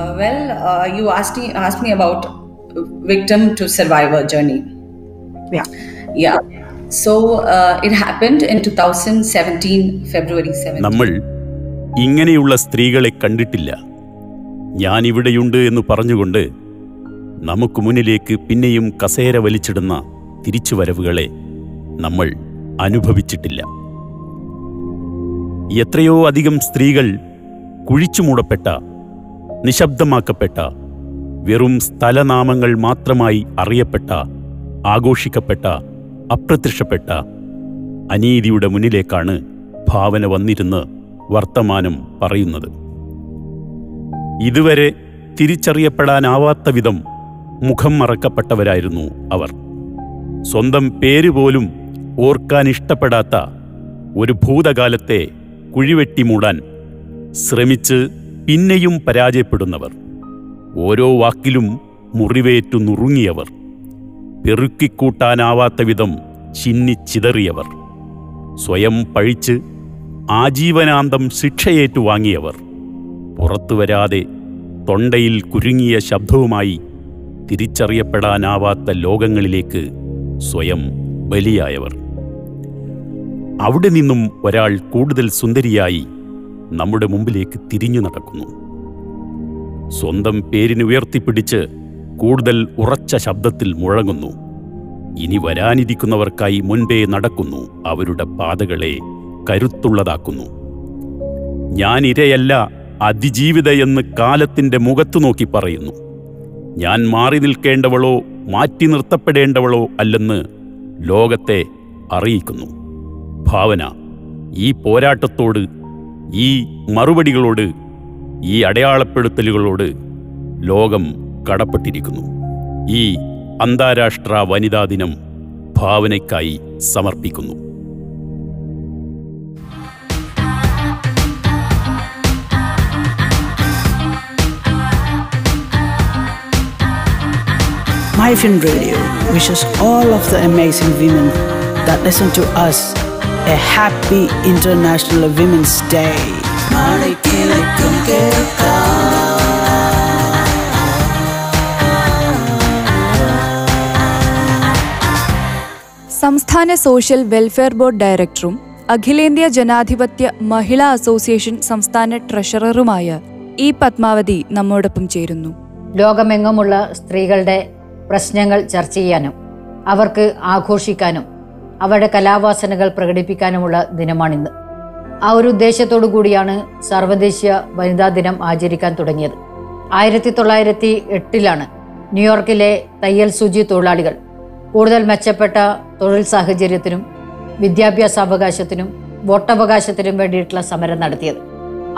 Uh, well, uh, you asked me, asked me about victim to survivor journey. Yeah. Yeah. So uh, it happened in 2017, February 7. നമ്മൾ ഇങ്ങനെയുള്ള സ്ത്രീകളെ കണ്ടിട്ടില്ല ഞാൻ ഇവിടെയുണ്ട് എന്ന് പറഞ്ഞുകൊണ്ട് നമുക്ക് മുന്നിലേക്ക് പിന്നെയും കസേര വലിച്ചിടുന്ന തിരിച്ചുവരവുകളെ നമ്മൾ അനുഭവിച്ചിട്ടില്ല എത്രയോ അധികം സ്ത്രീകൾ കുഴിച്ചുമൂടപ്പെട്ട നിശബ്ദമാക്കപ്പെട്ട വെറും സ്ഥലനാമങ്ങൾ മാത്രമായി അറിയപ്പെട്ട ആഘോഷിക്കപ്പെട്ട അപ്രത്യക്ഷപ്പെട്ട അനീതിയുടെ മുന്നിലേക്കാണ് ഭാവന വന്നിരുന്ന് വർത്തമാനം പറയുന്നത്. ഇതുവരെ തിരിച്ചറിയപ്പെടാനാവാത്ത വിധം മുഖം മറക്കപ്പെട്ടവരായിരുന്നു അവർ. സ്വന്തം പേര് പോലും ഓർക്കാൻ ഇഷ്ടപ്പെടാത്ത ഒരു ഭൂതകാലത്തെ കുഴിവെട്ടി മൂടാൻ ശ്രമിച്ച് പിന്നെയും പരാജയപ്പെടുന്നവർ. ഓരോ വാക്കിലും മുറിവേറ്റു നുറുങ്ങിയവർ. പെറുക്കിക്കൂട്ടാനാവാത്ത വിധം ചിന്നിച്ചിതറിയവർ സ്വയം പഴിച്ച് ആജീവനാന്തം ശിക്ഷയേറ്റു വാങ്ങിയവർ. പുറത്തുവരാതെ തൊണ്ടയിൽ കുരുങ്ങിയ ശബ്ദവുമായി തിരിച്ചറിയപ്പെടാനാവാത്ത ലോകങ്ങളിലേക്ക് സ്വയം ബലിയായവർ. അവിടെ നിന്നും ഒരാൾ കൂടുതൽ സുന്ദരിയായി നമ്മുടെ മുമ്പിലേക്ക് തിരിഞ്ഞു നടക്കുന്നു. സ്വന്തം പേരിന് ഉയർത്തിപ്പിടിച്ച് കൂടുതൽ ഉറച്ച ശബ്ദത്തിൽ മുഴങ്ങുന്നു. ഇനി വരാനിരിക്കുന്നവർക്കായി മുൻപേ നടക്കുന്നു. അവരുടെ പാതകളെ കരുത്തുള്ളതാക്കുന്നു. ഞാൻ ഇരയല്ല അതിജീവിതയെന്ന് കാലത്തിന്റെ മുഖത്തു നോക്കി പറയുന്നു. ഞാൻ മാറി നിൽക്കേണ്ടവളോ മാറ്റി നിർത്തപ്പെടേണ്ടവളോ അല്ലെന്ന് ലോകത്തെ അറിയിക്കുന്നു. ഭാവന ഈ പോരാട്ടത്തോട് ഈ മറുപടികളോട് ഈ അടയാളപ്പെടുത്തലുകളോട് ലോകം കടപ്പെട്ടിരിക്കുന്നു. ഈ അന്താരാഷ്ട്ര വനിതാ ദിനം ഭാവനയ്ക്കായി സമർപ്പിക്കുന്നു. MyFin Radio wishes all of the amazing women that listen to us a happy International Women's Day. സംസ്ഥാന സോഷ്യൽ വെൽഫെയർ ബോർഡ് ഡയറക്ടറും അഖിലേന്ത്യാ ജനാധിപത്യ മഹിളാ അസോസിയേഷൻ സംസ്ഥാന ട്രഷററുമായ ഇ പത്മാവതി നമ്മോടൊപ്പം ചേരുന്നു ലോകമെങ്ങുമുള്ള സ്ത്രീകളുടെ പ്രശ്നങ്ങൾ ചർച്ച ചെയ്യാനും അവർക്ക് ആഘോഷിക്കാനും അവരുടെ കലാവാസനകൾ പ്രകടിപ്പിക്കാനുമുള്ള ദിനമാണിന്ന്. ആ ഒരു ഉദ്ദേശത്തോടു കൂടിയാണ് സർവദേശീയ വനിതാ ദിനം ആചരിക്കാൻ തുടങ്ങിയത്. ആയിരത്തി തൊള്ളായിരത്തി എട്ടിലാണ് ന്യൂയോർക്കിലെ തയ്യൽ സൂചി തൊഴിലാളികൾ കൂടുതൽ മെച്ചപ്പെട്ട തൊഴിൽ സാഹചര്യത്തിനും വിദ്യാഭ്യാസ അവകാശത്തിനും വോട്ടവകാശത്തിനും വേണ്ടിയിട്ടുള്ള സമരം നടത്തിയത്.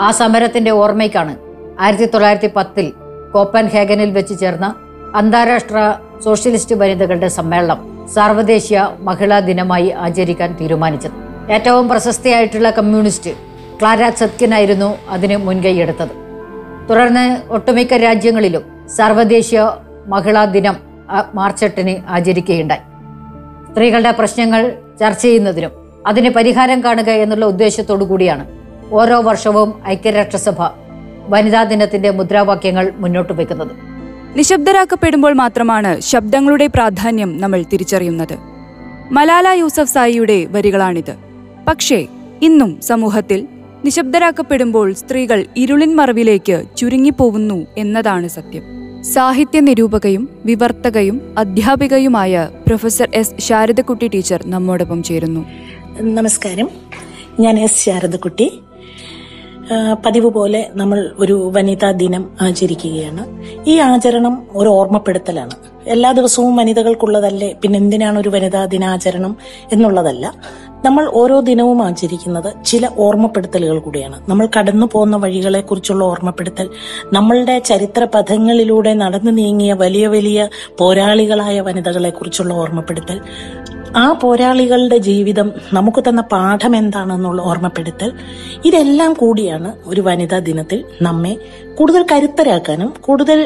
ആ സമരത്തിന്റെ ഓർമ്മയ്ക്കാണ് ആയിരത്തി തൊള്ളായിരത്തി പത്തിൽ കോപ്പൻ ഹേഗനിൽ വെച്ച് ചേർന്ന അന്താരാഷ്ട്ര സോഷ്യലിസ്റ്റ് വനിതകളുടെ സമ്മേളനം സാർവദേശീയ മഹിളാ ദിനമായി ആചരിക്കാൻ തീരുമാനിച്ചത്. ഏറ്റവും പ്രശസ്തിയായിട്ടുള്ള കമ്മ്യൂണിസ്റ്റ് ക്ലാര സത്യനായിരുന്നു അതിന് മുൻകൈയെടുത്തത് തുടർന്ന് ഒട്ടുമിക്ക രാജ്യങ്ങളിലും സർവദേശീയ മഹിളാ ദിനം മാർച്ച് എട്ടിന് ആചരിക്കുകയുണ്ടായി. സ്ത്രീകളുടെ പ്രശ്നങ്ങൾ ചർച്ച ചെയ്യുന്നതിനും അതിന് പരിഹാരം കാണുക എന്നുള്ള ഉദ്ദേശത്തോടു കൂടിയാണ് ഓരോ വർഷവും ഐക്യരാഷ്ട്രസഭ വനിതാ ദിനത്തിന്റെ മുദ്രാവാക്യങ്ങൾ മുന്നോട്ട് വയ്ക്കുന്നത് നിശബ്ദരാക്കപ്പെടുമ്പോൾ മാത്രമാണ് ശബ്ദങ്ങളുടെ പ്രാധാന്യം നമ്മൾ തിരിച്ചറിയുന്നത്. മലാല യൂസഫ് സായിയുടെ വരികളാണിത്. പക്ഷേ ഇന്നും സമൂഹത്തിൽ നിശബ്ദരാക്കപ്പെടുമ്പോൾ സ്ത്രീകൾ ഇരുളിൻ മറവിലേക്ക് ചുരുങ്ങിപ്പോവുന്നു എന്നതാണ് സത്യം. സാഹിത്യ നിരൂപകയും വിവർത്തകയും അധ്യാപികയുമായ പ്രൊഫസർ എസ് ശാരദക്കുട്ടി ടീച്ചർ നമ്മോടൊപ്പം ചേരുന്നു. നമസ്കാരം. ഞാൻ എസ് ശാരദക്കുട്ടി. പതിവ് പോലെ നമ്മൾ ഒരു വനിതാ ദിനം ആചരിക്കുകയാണ്. ഈ ആചരണം ഒരു ഓർമ്മപ്പെടുത്തലാണ്. എല്ലാ ദിവസവും വനിതകൾക്കുള്ളതല്ലേ പിന്നെ എന്തിനാണ് ഒരു വനിതാ ദിനാചരണം എന്നുള്ളതല്ല. നമ്മൾ ഓരോ ദിനവും ആചരിക്കുന്നത് ചില ഓർമ്മപ്പെടുത്തലുകൾ കൂടിയാണ്. നമ്മൾ കടന്നു പോകുന്ന വഴികളെ കുറിച്ചുള്ള ഓർമ്മപ്പെടുത്തൽ നമ്മളുടെ ചരിത്ര പഥങ്ങളിലൂടെ നടന്നു നീങ്ങിയ വലിയ വലിയ പോരാളികളായ വനിതകളെ കുറിച്ചുള്ള ഓർമ്മപ്പെടുത്തൽ ആ പോരാളികളുടെ ജീവിതം നമുക്ക് തന്ന പാഠം എന്താണെന്നുള്ള ഓർമ്മപ്പെടുത്തൽ. ഇതെല്ലാം കൂടിയാണ് ഒരു വനിതാ ദിനത്തിൽ നമ്മെ കൂടുതൽ കരുത്തരാക്കാനും കൂടുതൽ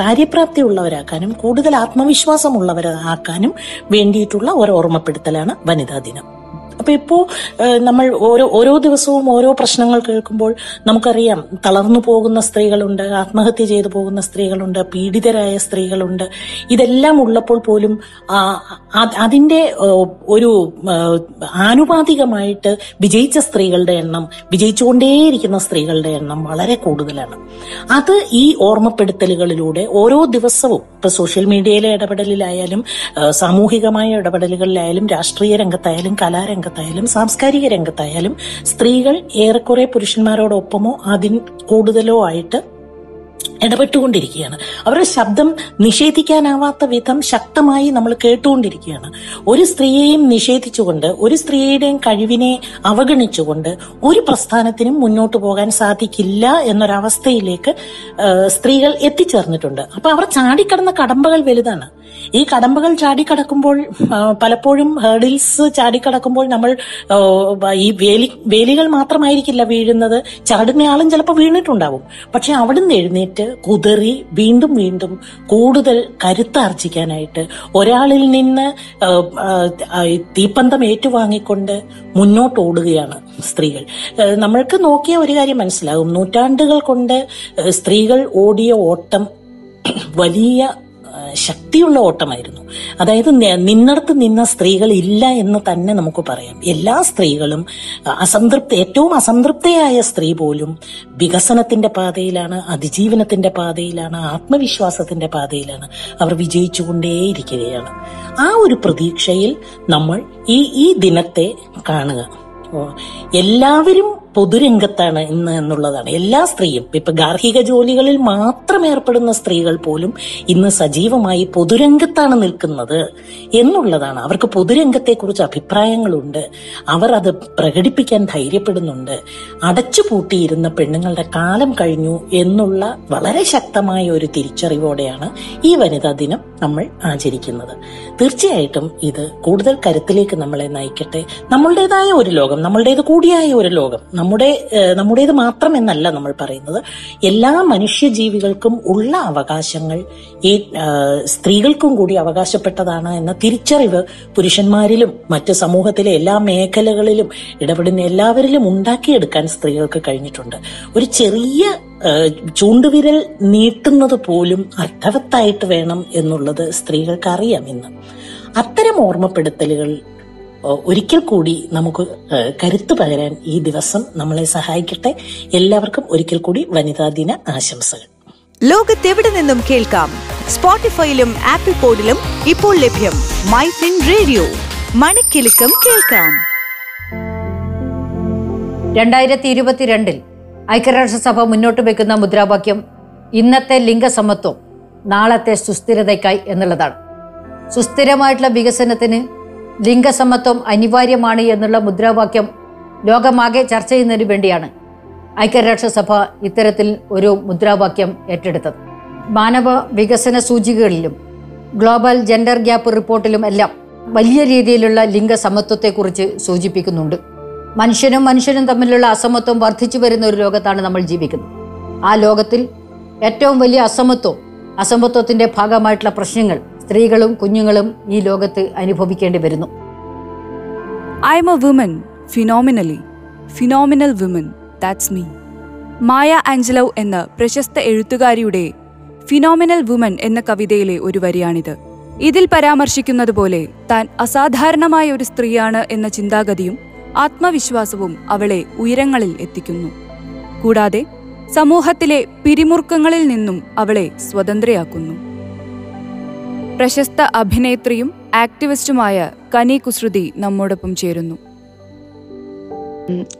കാര്യപ്രാപ്തി ഉള്ളവരാക്കാനും കൂടുതൽ ആത്മവിശ്വാസമുള്ളവരാക്കാനും വേണ്ടിയിട്ടുള്ള ഒരു ഓർമ്മപ്പെടുത്തലാണ് വനിതാ ദിനം. അപ്പൊ ഇപ്പോ നമ്മൾ ഓരോ ഓരോ ദിവസവും ഓരോ പ്രശ്നങ്ങൾ കേൾക്കുമ്പോൾ നമുക്കറിയാം തളർന്നു പോകുന്ന സ്ത്രീകളുണ്ട് ആത്മഹത്യ ചെയ്തു പോകുന്ന സ്ത്രീകളുണ്ട് പീഡിതരായ സ്ത്രീകളുണ്ട്. ഇതെല്ലാം ഉള്ളപ്പോൾ പോലും അതിന്റെ ഒരു ആനുപാതികമായിട്ട് വിജയിച്ച സ്ത്രീകളുടെ എണ്ണം വിജയിച്ചുകൊണ്ടേയിരിക്കുന്ന സ്ത്രീകളുടെ എണ്ണം വളരെ കൂടുതലാണ്. അത് ഈ ഓർമ്മപ്പെടുത്തലുകളിലൂടെ ഓരോ ദിവസവും ഇപ്പൊ സോഷ്യൽ മീഡിയയിലെ ഇടപെടലിലായാലും സാമൂഹികമായ ഇടപെടലുകളിലായാലും രാഷ്ട്രീയ രംഗത്തായാലും കലാരംഗത്തായാലും സാംസ്കാരിക രംഗത്തായാലും സ്ത്രീകൾ ഏറെക്കുറെ പുരുഷന്മാരോടൊപ്പമോ അതിൽ കൂടുതലോ ആയിട്ട് ഇടപെട്ടുകൊണ്ടിരിക്കുകയാണ്. അവരുടെ ശബ്ദം നിഷേധിക്കാനാവാത്ത വിധം ശക്തമായി നമ്മൾ കേട്ടുകൊണ്ടിരിക്കുകയാണ്. ഒരു സ്ത്രീയെയും നിഷേധിച്ചുകൊണ്ട് ഒരു സ്ത്രീയുടെയും കഴിവിനെ അവഗണിച്ചുകൊണ്ട് ഒരു പ്രസ്ഥാനത്തിനും മുന്നോട്ട് പോകാൻ സാധിക്കില്ല എന്നൊരവസ്ഥയിലേക്ക് സ്ത്രീകൾ എത്തിച്ചേർന്നിട്ടുണ്ട്. അപ്പൊ അവർ ചാടിക്കടന്ന കടമ്പകൾ വലുതാണ്. ഈ കടമ്പകൾ ചാടിക്കടക്കുമ്പോൾ പലപ്പോഴും ഹേർഡിൽസ് ചാടിക്കടക്കുമ്പോൾ നമ്മൾ ഈ വേലി വേലികൾ മാത്രമായിരിക്കില്ല വീഴുന്നത്. ചാടുന്നയാളും ചിലപ്പോൾ വീണിട്ടുണ്ടാവും. പക്ഷെ അവിടുന്ന് എഴുന്നേറ്റ് കുതറി വീണ്ടും വീണ്ടും കൂടുതൽ കരുത്താർജിക്കാനായിട്ട് ഒരാളിൽ നിന്ന് തീപ്പന്തം ഏറ്റുവാങ്ങിക്കൊണ്ട് മുന്നോട്ട് ഓടുകയാണ് സ്ത്രീകൾ. നമ്മൾക്ക് നോക്കിയ ഒരു കാര്യം മനസ്സിലാകും. നൂറ്റാണ്ടുകൾ കൊണ്ട് സ്ത്രീകൾ ഓടിയ ഓട്ടം വലിയ ശക്തിയുള്ള ഓട്ടമായിരുന്നു. അതായത് നിന്നടത്ത് നിന്ന സ്ത്രീകൾ ഇല്ല എന്ന് തന്നെ നമുക്ക് പറയാം. എല്ലാ സ്ത്രീകളും അസംതൃപ്തി ഏറ്റവും അസംതൃപ്തയായ സ്ത്രീ പോലും വികസനത്തിന്റെ പാതയിലാണ് അതിജീവനത്തിന്റെ പാതയിലാണ് ആത്മവിശ്വാസത്തിന്റെ പാതയിലാണ് അവർ വിജയിച്ചുകൊണ്ടേയിരിക്കുകയാണ്. ആ ഒരു പ്രതീക്ഷയിൽ നമ്മൾ ഈ ഈ ദിനത്തെ കാണുക. എല്ലാവരും പൊതുരംഗത്താണ് ഇന്ന് എന്നുള്ളതാണ്. എല്ലാ സ്ത്രീയും ഇപ്പൊ ഗാർഹിക ജോലികളിൽ മാത്രം ഏർപ്പെടുന്ന സ്ത്രീകൾ പോലും ഇന്ന് സജീവമായി പൊതുരംഗത്താണ് നിൽക്കുന്നത് എന്നുള്ളതാണ്. അവർക്ക് പൊതുരംഗത്തെക്കുറിച്ച് അഭിപ്രായങ്ങളുണ്ട്. അവർ അത് പ്രകടിപ്പിക്കാൻ ധൈര്യപ്പെടുന്നുണ്ട്. അടച്ചു പൂട്ടിയിരുന്ന പെണ്ണുങ്ങളുടെ കാലം കഴിഞ്ഞു എന്നുള്ള വളരെ ശക്തമായ ഒരു തിരിച്ചറിവോടെയാണ് ഈ വനിതാ ദിനം നമ്മൾ ആചരിക്കുന്നത്. തീർച്ചയായിട്ടും ഇത് കൂടുതൽ കരുത്തിലേക്ക് നമ്മളെ നയിക്കട്ടെ. നമ്മളുടേതായ ഒരു ലോകം നമ്മളുടേത് കൂടിയായ ഒരു ലോകം നമ്മുടെ നമ്മുടേത് മാത്രം എന്നല്ല നമ്മൾ പറയുന്നത്. എല്ലാ മനുഷ്യജീവികൾക്കും ഉള്ള അവകാശങ്ങൾ ഈ സ്ത്രീകൾക്കും കൂടി അവകാശപ്പെട്ടതാണ് എന്ന തിരിച്ചറിവ് പുരുഷന്മാരിലും മറ്റ് സമൂഹത്തിലെ എല്ലാ മേഖലകളിലും ഇടപെടുന്ന എല്ലാവരിലും ഉണ്ടാക്കിയെടുക്കാൻ സ്ത്രീകൾക്ക് കഴിഞ്ഞിട്ടുണ്ട്. ഒരു ചെറിയ ചൂണ്ടുവിരൽ നീട്ടുന്നത് പോലും അർത്ഥവത്തായിട്ട് വേണം എന്നുള്ളത് സ്ത്രീകൾക്ക് അറിയാം ഇന്ന്. അത്തരം ഓർമ്മപ്പെടുത്തലുകൾ ഒരിക്കൽ കൂടി നമുക്ക് കരുത്തു പകരാൻ ഈ ദിവസം നമ്മളെ സഹായിക്കട്ടെ. എല്ലാവർക്കും ഒരിക്കൽ കൂടി വനിതാ ദിന ആശംസകൾ. ലോകത്തെവിടെ നിന്നും കേൾക്കാം? സ്പോട്ടിഫൈയിലും ആപ്പിൾ പോഡിലും ഇപ്പോൾ ലഭ്യം മൈ ഫിൻ റേഡിയോ. മണിക്കെലക്കം കേൾക്കാം. രണ്ടായിരത്തി ഇരുപത്തിരണ്ടിൽ ഐക്യരാഷ്ട്രസഭ മുന്നോട്ട് വെക്കുന്ന മുദ്രാവാക്യം ഇന്നത്തെ ലിംഗസമത്വം നാളത്തെ സുസ്ഥിരതയ്ക്കായി എന്നുള്ളതാണ്. സുസ്ഥിരമായിട്ടുള്ള വികസനത്തിന് ലിംഗസമത്വം അനിവാര്യമാണ് എന്നുള്ള മുദ്രാവാക്യം ലോകമാകെ ചർച്ച ചെയ്യുന്നതിന് വേണ്ടിയാണ് ഐക്യരാഷ്ട്രസഭ ഇത്തരത്തിൽ ഒരു മുദ്രാവാക്യം ഏറ്റെടുത്തത്. മാനവ വികസന സൂചികകളിലും ഗ്ലോബൽ ജെൻഡർ ഗ്യാപ്പ് റിപ്പോർട്ടിലും എല്ലാം വലിയ രീതിയിലുള്ള ലിംഗസമത്വത്തെക്കുറിച്ച് സൂചിപ്പിക്കുന്നുണ്ട്. മനുഷ്യനും മനുഷ്യനും തമ്മിലുള്ള അസമത്വം വർദ്ധിച്ചു വരുന്ന ഒരു ലോകത്താണ് നമ്മൾ ജീവിക്കുന്നത്. ആ ലോകത്തിൽ ഏറ്റവും വലിയ അസമത്വം അസമത്വത്തിന്റെ ഭാഗമായിട്ടുള്ള പ്രശ്നങ്ങൾ സ്ത്രീകളും കുഞ്ഞുങ്ങളും ഈ ലോകത്ത് അനുഭവിക്കേണ്ടി വരുന്നു. I am a woman phenomenally phenomenal woman that's me Maya Angelou എന്ന പ്രശസ്ത എഴുത്തുകാരിയുടെ ഫിനോമിനൽ വുമൻ എന്ന കവിതയിലെ ഒരു വരിയാണിത്. ഇതിൽ പരാമർശിക്കുന്നത് പോലെ താൻ അസാധാരണമായ ഒരു സ്ത്രീയാണ് എന്ന ചിന്താഗതിയും ആത്മവിശ്വാസവും അവളെ ഉയരങ്ങളിൽ എത്തിക്കുന്നു. കൂടാതെ സമൂഹത്തിലെ പിരിമുറുക്കങ്ങളിൽ നിന്നും അവളെ സ്വതന്ത്രയാക്കുന്നു. പ്രശസ്ത അഭിനേത്രിയും ആക്ടിവിസ്റ്റുമായ കനി കുസൃതി നമ്മോടൊപ്പം ചേരുന്നു.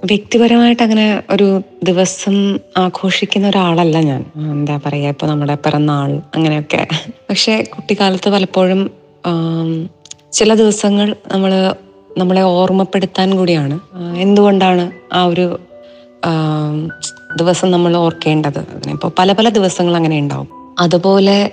വ്യക്തിപരമായിട്ട് അങ്ങനെ ഒരു ദിവസം ആഘോഷിക്കുന്ന ഒരാളല്ല ഞാൻ. എന്താ പറയാ ഇപ്പൊ നമ്മുടെ പിറന്നാൾ അങ്ങനെയൊക്കെ. പക്ഷെ കുട്ടിക്കാലത്ത് പലപ്പോഴും ചില ദിവസങ്ങൾ നമ്മൾ നമ്മളെ ഓർമ്മപ്പെടുത്താൻ കൂടിയാണ്. എന്തുകൊണ്ടാണ് ആ ഒരു ദിവസം നമ്മൾ ഓർക്കേണ്ടത്? അതിനിപ്പോൾ പല പല ദിവസങ്ങൾ അങ്ങനെ ഉണ്ടാവും. അതുപോലെ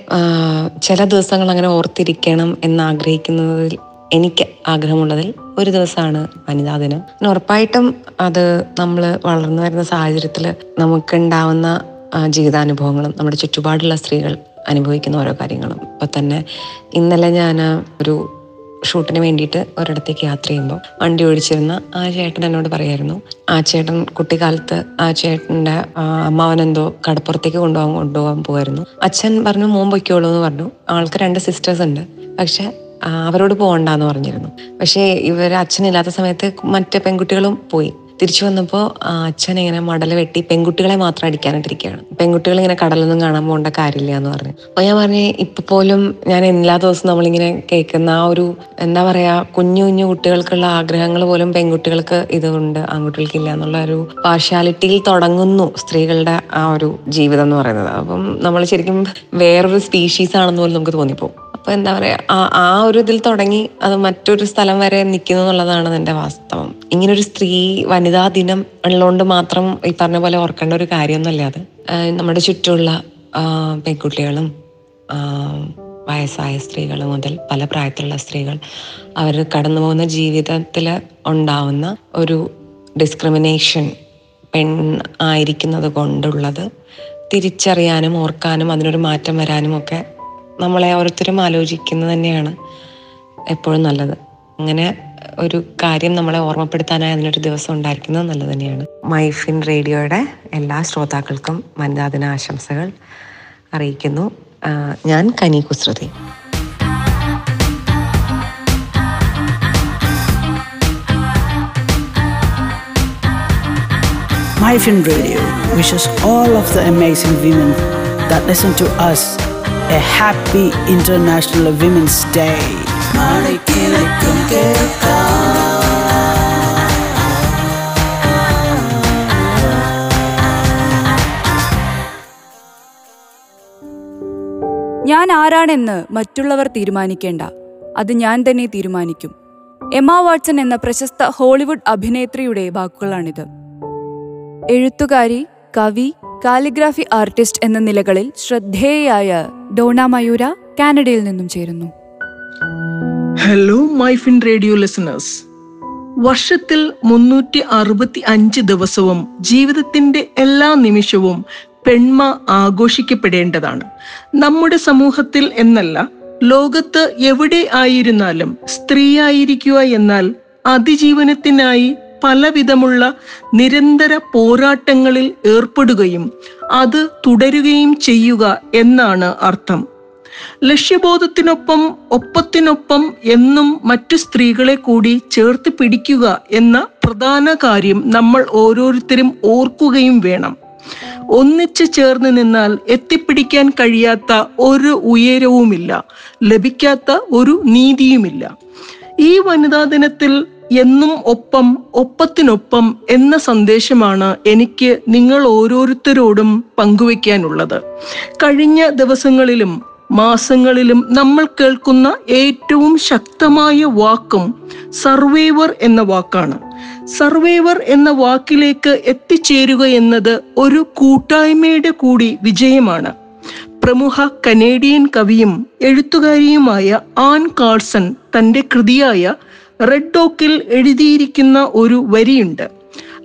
ചില ദിവസങ്ങൾ അങ്ങനെ ഓർത്തിരിക്കണം എന്ന് ആഗ്രഹിക്കുന്നതിൽ എനിക്ക് ആഗ്രഹമുള്ളതിൽ ഒരു ദിവസമാണ് വനിതാ ദിനം. ഉറപ്പായിട്ടും അത് നമ്മൾ വളർന്നു വരുന്ന സാഹചര്യത്തിൽ നമുക്കുണ്ടാവുന്ന ജീവിതാനുഭവങ്ങളും നമ്മുടെ ചുറ്റുപാടുള്ള സ്ത്രീകൾ അനുഭവിക്കുന്ന ഓരോ കാര്യങ്ങളും. ഇപ്പൊ തന്നെ ഇന്നലെ ഞാൻ ഒരു ഷൂട്ടിന് വേണ്ടിയിട്ട് ഒരിടത്തേക്ക് യാത്ര ചെയ്യുമ്പോൾ വണ്ടി ഓടിച്ചിരുന്ന ആ ചേട്ടൻ എന്നോട് പറയായിരുന്നു ആ ചേട്ടൻ കുട്ടിക്കാലത്ത് ആ ചേട്ടന്റെ അമ്മാവനെന്തോ കടപ്പുറത്തേക്ക് കൊണ്ടുപോകാൻ കൊണ്ടുപോകാൻ പോകുമായിരുന്നു അച്ഛൻ പറഞ്ഞു മോൻ പൊയ്ക്കോളൂ എന്ന് പറഞ്ഞു. ആൾക്ക് രണ്ട് സിസ്റ്റേഴ്സ് ഉണ്ട്. പക്ഷെ അവരോട് പോകണ്ടെന്ന് പറഞ്ഞിരുന്നു. പക്ഷേ ഇവർ അച്ഛനില്ലാത്ത സമയത്ത് മറ്റ് പെൺകുട്ടികളും പോയി. തിരിച്ചു വന്നപ്പോൾ അച്ഛൻ ഇങ്ങനെ മടൽ വെട്ടി പെൺകുട്ടികളെ മാത്രം അടിക്കാനായിട്ടിരിക്കുകയാണ്. പെൺകുട്ടികൾ ഇങ്ങനെ കടലൊന്നും കാണാൻ പോകേണ്ട കാര്യമില്ല എന്ന് പറഞ്ഞു. അപ്പോൾ ഞാൻ പറഞ്ഞു ഇപ്പൊ പോലും ഞാൻ എല്ലാ ദിവസവും നമ്മളിങ്ങനെ കേൾക്കുന്ന ആ ഒരു എന്താ പറയാ കുഞ്ഞു കുഞ്ഞു കുട്ടികൾക്കുള്ള ആഗ്രഹങ്ങൾ പോലും പെൺകുട്ടികൾക്ക് ഇതുണ്ട് ആൺകുട്ടികൾക്കില്ല എന്നുള്ള ഒരു പാർഷ്യാലിറ്റിയിൽ തുടങ്ങുന്നു സ്ത്രീകളുടെ ആ ഒരു ജീവിതം എന്ന് പറയുന്നത്. അപ്പം നമ്മൾ ശരിക്കും വേറൊരു സ്പീഷീസ് ആണെന്ന് പോലും നമുക്ക് തോന്നിപ്പോകും. അപ്പൊ എന്താ പറയാ ആ ഒരു ഇതിൽ തുടങ്ങി അത് മറ്റൊരു സ്ഥലം വരെ നിൽക്കുന്നു എന്നുള്ളതാണ് എന്റെ വാസ്തവം. ഒരു സ്ത്രീ വനിതാ ദിനം ഉള്ളതുകൊണ്ട് മാത്രം ഈ പറഞ്ഞ പോലെ ഓർക്കേണ്ട ഒരു കാര്യമൊന്നുമല്ല അത്. നമ്മുടെ ചുറ്റുമുള്ള പെൺകുട്ടികളും വയസ്സായ സ്ത്രീകൾ മുതൽ പല പ്രായത്തിലുള്ള സ്ത്രീകൾ അവർ കടന്നു പോകുന്ന ജീവിതത്തിൽ ഉണ്ടാവുന്ന ഒരു ഡിസ്ക്രിമിനേഷൻ പെൺ ആയിരിക്കുന്നത് കൊണ്ടുള്ളത് തിരിച്ചറിയാനും ഓർക്കാനും അതിനൊരു മാറ്റം വരാനും ഒക്കെ നമ്മളെ ഓരോരുത്തരും ആലോചിക്കുന്നത് തന്നെയാണ് എപ്പോഴും നല്ലത്. അങ്ങനെ ഒരു കാര്യം നമ്മളെ ഓർമ്മപ്പെടുത്താനായി അതിനൊരു ദിവസം ഉണ്ടായിരിക്കുന്നത് നല്ലത് തന്നെയാണ്. മൈഫിൻ റേഡിയോയുടെ എല്ലാ ശ്രോതാക്കൾക്കും വനിതാ ദിന ആശംസകൾ അറിയിക്കുന്നു ഞാൻ Kani Kusruti. Myfin radio wishes all of the amazing women that listen to us a happy International Women's Day. ഞാൻ ആരാണെന്ന് മറ്റുള്ളവർ തീരുമാനിക്കേണ്ട. അത് ഞാൻ തന്നെ തീരുമാനിക്കും. എമ്മ വാട്സൺ എന്ന പ്രശസ്ത ഹോളിവുഡ് അഭിനേത്രിയുടെ വാക്കുകളാണിത്. എഴുത്തുകാരി കവി കാലിഗ്രാഫി ആർട്ടിസ്റ്റ് എന്ന നിലകളിൽ ശ്രദ്ധേയയായ ഡോണ മയൂര കാനഡയിൽ നിന്നും ചേരുന്നു. ഹലോ മൈഫിൻ റേഡിയോ ലിസണേഴ്സ് വർഷത്തിൽ മുന്നൂറ്റി അറുപത്തി അഞ്ച് ദിവസവും ജീവിതത്തിന്റെ എല്ലാ നിമിഷവും പെൺമ ആഘോഷിക്കപ്പെടേണ്ടതാണ്. നമ്മുടെ സമൂഹത്തിൽ എന്നല്ല ലോകത്ത് എവിടെ ആയിരുന്നാലും സ്ത്രീയായിരിക്കുക എന്നാൽ അതിജീവനത്തിനായി പലവിധമുള്ള നിരന്തര പോരാട്ടങ്ങളിൽ ഏർപ്പെടുകയും അത് തുടരുകയും ചെയ്യുക എന്നാണ് അർത്ഥം. ലക്ഷ്യബോധത്തിനൊപ്പം ഒപ്പത്തിനൊപ്പം എന്നും മറ്റു സ്ത്രീകളെ കൂടി ചേർത്ത് പിടിക്കുക എന്ന പ്രധാന കാര്യം നമ്മൾ ഓരോരുത്തരും ഓർക്കുകയും വേണം. ഒന്നിച്ചു ചേർന്ന് നിന്നാൽ എത്തിപ്പിടിക്കാൻ കഴിയാത്ത ഒരു ഉയരവുമില്ല ലഭിക്കാത്ത ഒരു നീതിയുമില്ല. ഈ വനിതാ ദിനത്തിൽ എന്നും ഒപ്പം ഒപ്പത്തിനൊപ്പം എന്ന സന്ദേശമാണ് എനിക്ക് നിങ്ങൾ ഓരോരുത്തരോടും പങ്കുവയ്ക്കാനുള്ളത്. കഴിഞ്ഞ ദിവസങ്ങളിലും മാസങ്ങളിലും നമ്മൾ കേൾക്കുന്ന ഏറ്റവും ശക്തമായ വാക്കും സർവൈവർ എന്ന വാക്കാണ്. സർവൈവർ എന്ന വാക്കിലേക്ക് എത്തിച്ചേരുക എന്നത് ഒരു കൂട്ടായ്മയുടെ കൂടി വിജയമാണ്. പ്രമുഖ കനേഡിയൻ കവിയും എഴുത്തുകാരിയുമായ ആൻ കാൾസൺ തന്റെ കൃതിയായ റെഡ് ഡോക്കിൽ എഴുതിയിരിക്കുന്ന ഒരു വരിയുണ്ട്.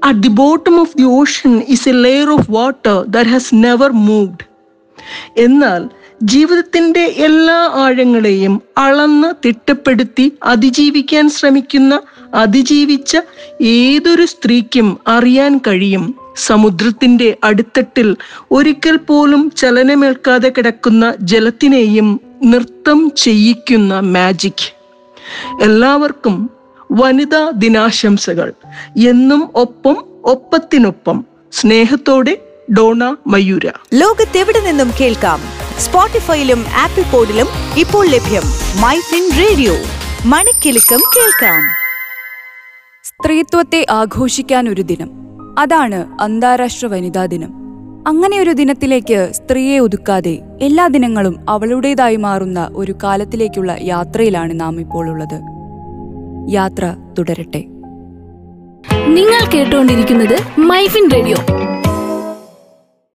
At the bottom of the ocean is a layer of water that has never moved എന്നാൽ ജീവിതത്തിന്റെ എല്ലാ ആഴങ്ങളെയും അളന്ന് തിട്ടപ്പെടുത്തി അതിജീവിക്കാൻ ശ്രമിക്കുന്ന അതിജീവിച്ച ഏതൊരു സ്ത്രീക്കും അറിയാൻ കഴിയും. സമുദ്രത്തിന്റെ അടിത്തട്ടിൽ ഒരിക്കൽ പോലും ചലനമേൽക്കാതെ കിടക്കുന്ന ജലത്തിനെയും നൃത്തം ചെയ്യിക്കുന്ന മാജിക് എല്ലാവർക്കും വനിതാ ദിനാശംസകൾ. എന്നും ഒപ്പം ഒപ്പത്തിനൊപ്പം. സ്നേഹത്തോടെ ഡോണ മയൂര. ലോകത്തെവിടെ നിന്നും കേൾക്കാം? സ്പോട്ടിഫൈയിലും ആപ്പിൾ പോഡിലും ഇപ്പോൾ ലഭ്യം മൈ ഫിൻ റേഡിയോ. മണിക്കിലുക്കം കേൾക്കാം. സ്ത്രീത്വത്തെ ആഘോഷിക്കാൻ ഒരു ദിനം. അതാണ് അന്താരാഷ്ട്ര വനിതാ ദിനം. അങ്ങനെ ഒരു ദിനത്തിലേക്ക് സ്ത്രീയെ ഒതുക്കാതെ എല്ലാ ദിനങ്ങളും അവളുടേതായി മാറുന്ന ഒരു കാലത്തിലേക്കുള്ള യാത്രയിലാണ് നാം ഇപ്പോൾ ഉള്ളത്. യാത്ര തുടരട്ടെ. നിങ്ങൾ കേട്ടുകൊണ്ടിരിക്കുന്നത് മൈഫിൻ റേഡിയോ.